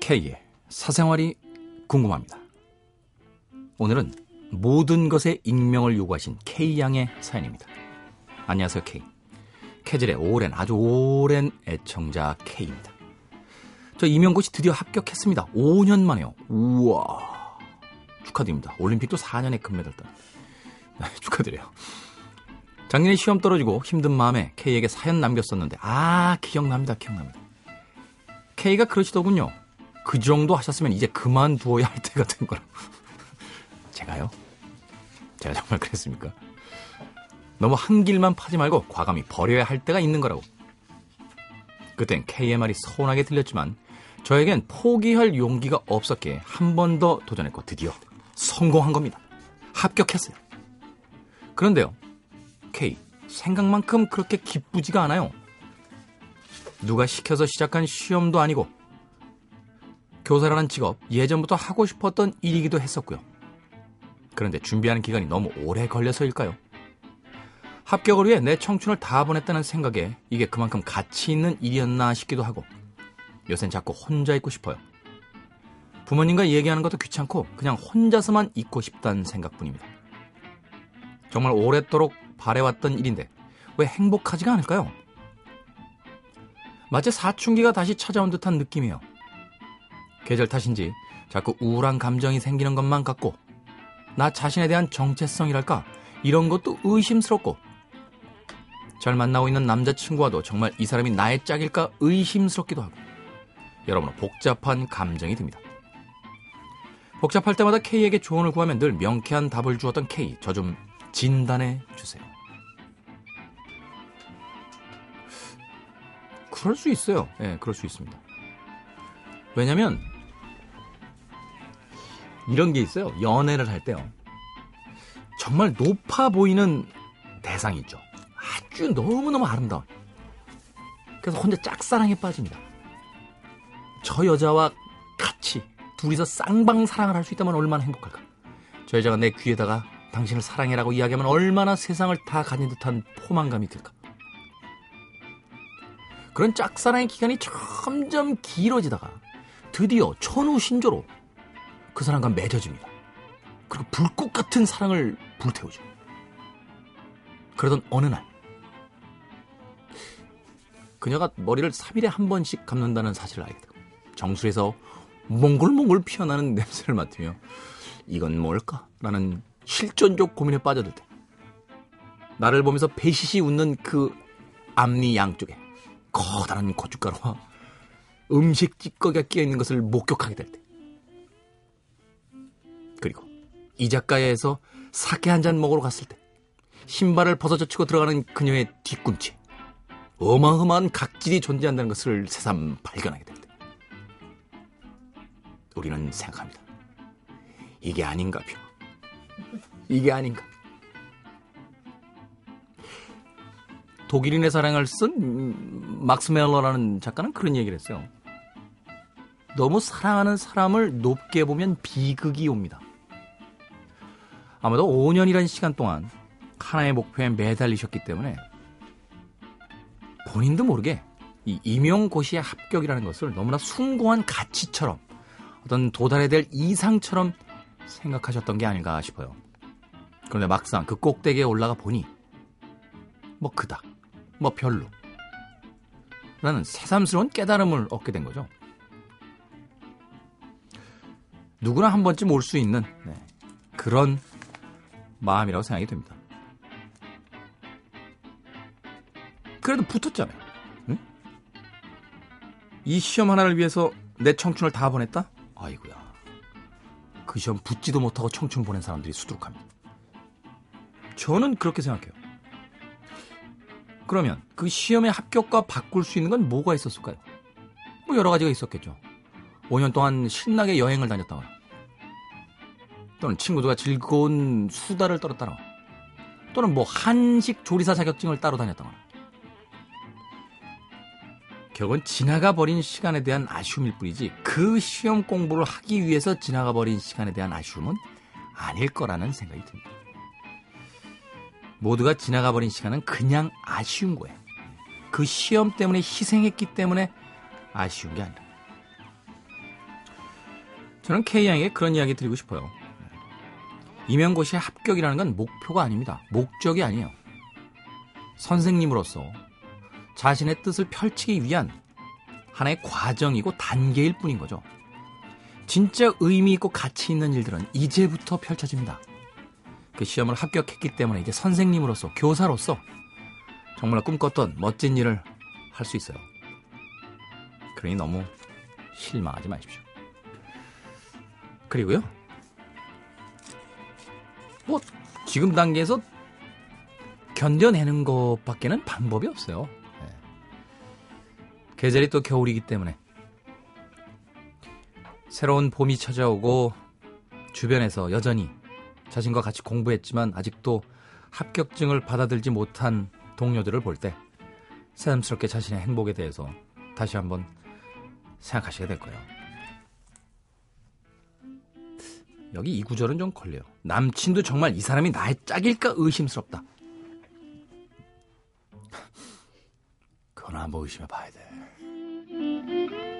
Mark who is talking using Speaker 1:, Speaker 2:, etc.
Speaker 1: K의 사생활이 궁금합니다. 오늘은 모든 것에 익명을 요구하신 K양의 사연입니다. 안녕하세요, K. 캐즐의 오랜, 아주 오랜 애청자 K입니다. 저 임용고시 드디어 합격했습니다. 5년 만에요. 우와. 축하드립니다. 올림픽도 4년에 금메달 따. 네, 축하드려요. 작년에 시험 떨어지고 힘든 마음에 K에게 사연 남겼었는데, 아, 기억납니다. 기억납니다. K가 그러시더군요. 그 정도 하셨으면 이제 그만두어야 할 때가 된 거라고. 제가요? 제가 정말 그랬습니까? 너무 한 길만 파지 말고 과감히 버려야 할 때가 있는 거라고. 그땐 K의 말이 서운하게 들렸지만 저에겐 포기할 용기가 없었기에 한 번 더 도전했고 드디어 성공한 겁니다. 합격했어요. 그런데요, K, 생각만큼 그렇게 기쁘지가 않아요. 누가 시켜서 시작한 시험도 아니고 교사라는 직업 예전부터 하고 싶었던 일이기도 했었고요. 그런데 준비하는 기간이 너무 오래 걸려서일까요? 합격을 위해 내 청춘을 다 보냈다는 생각에 이게 그만큼 가치 있는 일이었나 싶기도 하고 요샌 자꾸 혼자 있고 싶어요. 부모님과 얘기하는 것도 귀찮고 그냥 혼자서만 있고 싶다는 생각뿐입니다. 정말 오랫도록 바래왔던 일인데 왜 행복하지가 않을까요? 마치 사춘기가 다시 찾아온 듯한 느낌이에요. 계절 탓인지 자꾸 우울한 감정이 생기는 것만 같고 나 자신에 대한 정체성이랄까 이런 것도 의심스럽고 잘 만나고 있는 남자친구와도 정말 이 사람이 나의 짝일까 의심스럽기도 하고 여러분은 복잡한 감정이 듭니다. 복잡할 때마다 K에게 조언을 구하면 늘 명쾌한 답을 주었던 K 저 좀 진단해 주세요. 그럴 수 있어요. 예, 네, 그럴 수 있습니다. 왜냐면 이런 게 있어요. 연애를 할 때요. 정말 높아 보이는 대상이 있죠. 아주 너무너무 아름다워. 그래서 혼자 짝사랑에 빠집니다. 저 여자와 둘이서 쌍방 사랑을 할 수 있다면 얼마나 행복할까. 저 여자가 내 귀에다가 당신을 사랑해라고 이야기하면 얼마나 세상을 다 가진 듯한 포만감이 들까. 그런 짝사랑의 기간이 점점 길어지다가 드디어 천우신조로 그 사람과 맺어집니다. 그리고 불꽃 같은 사랑을 불태우죠. 그러던 어느 날 그녀가 머리를 3일에 한 번씩 감는다는 사실을 알게 되고 정수에서 몽글몽글 피어나는 냄새를 맡으며 이건 뭘까? 라는 실존적 고민에 빠져들 때 나를 보면서 배시시 웃는 그 앞니 양쪽에 커다란 고춧가루와 음식 찌꺼기가 끼어 있는 것을 목격하게 될 때. 그리고 이자카야에서 사케 한 잔 먹으러 갔을 때 신발을 벗어젖히고 들어가는 그녀의 뒤꿈치 어마어마한 각질이 존재한다는 것을 새삼 발견하게 될 때. 우리는 생각합니다. 이게 아닌가요? 이게 아닌가? 독일인의 사랑을 쓴 막스 멜러라는 작가는 그런 얘기를 했어요. 너무 사랑하는 사람을 높게 보면 비극이 옵니다. 아마도 5년이라는 시간 동안 하나의 목표에 매달리셨기 때문에 본인도 모르게 이 임용고시의 합격이라는 것을 너무나 숭고한 가치처럼 어떤 도달해야 될 이상처럼 생각하셨던 게 아닌가 싶어요. 그런데 막상 그 꼭대기에 올라가 보니 뭐 그닥 뭐 별로 라는 새삼스러운 깨달음을 얻게 된 거죠. 누구나 한 번쯤 올 수 있는 네, 그런 마음이라고 생각이 됩니다. 그래도 붙었잖아요. 응? 이 시험 하나를 위해서 내 청춘을 다 보냈다? 아이고야. 그 시험 붙지도 못하고 청춘 보낸 사람들이 수두룩합니다. 저는 그렇게 생각해요. 그러면 그 시험의 합격과 바꿀 수 있는 건 뭐가 있었을까요? 뭐 여러 가지가 있었겠죠. 5년 동안 신나게 여행을 다녔다거나 또는 친구들과 즐거운 수다를 떨었다거나 또는 뭐 한식 조리사 자격증을 따로 다녔다거나 결국은 지나가 버린 시간에 대한 아쉬움일 뿐이지 그 시험 공부를 하기 위해서 지나가 버린 시간에 대한 아쉬움은 아닐 거라는 생각이 듭니다. 모두가 지나가 버린 시간은 그냥 아쉬운 거예요. 그 시험 때문에 희생했기 때문에 아쉬운 게 아니라. 저는 K양에게 그런 이야기 드리고 싶어요. 임용고시의 합격이라는 건 목표가 아닙니다. 목적이 아니에요. 선생님으로서 자신의 뜻을 펼치기 위한 하나의 과정이고 단계일 뿐인 거죠. 진짜 의미 있고 가치 있는 일들은 이제부터 펼쳐집니다. 그 시험을 합격했기 때문에 이제 선생님으로서, 교사로서 정말 꿈꿨던 멋진 일을 할 수 있어요. 그러니 너무 실망하지 마십시오. 그리고요. 뭐 지금 단계에서 견뎌내는 것밖에는 방법이 없어요. 네. 계절이 또 겨울이기 때문에 새로운 봄이 찾아오고 주변에서 여전히 자신과 같이 공부했지만 아직도 합격증을 받아들지 못한 동료들을 볼 때 새삼스럽게 자신의 행복에 대해서 다시 한번 생각하시게 될 거예요. 여기 이 구절은 좀 걸려요. 남친도 정말 이 사람이 나의 짝일까 의심스럽다. 그건 한번 의심해 봐야 돼. Thank you.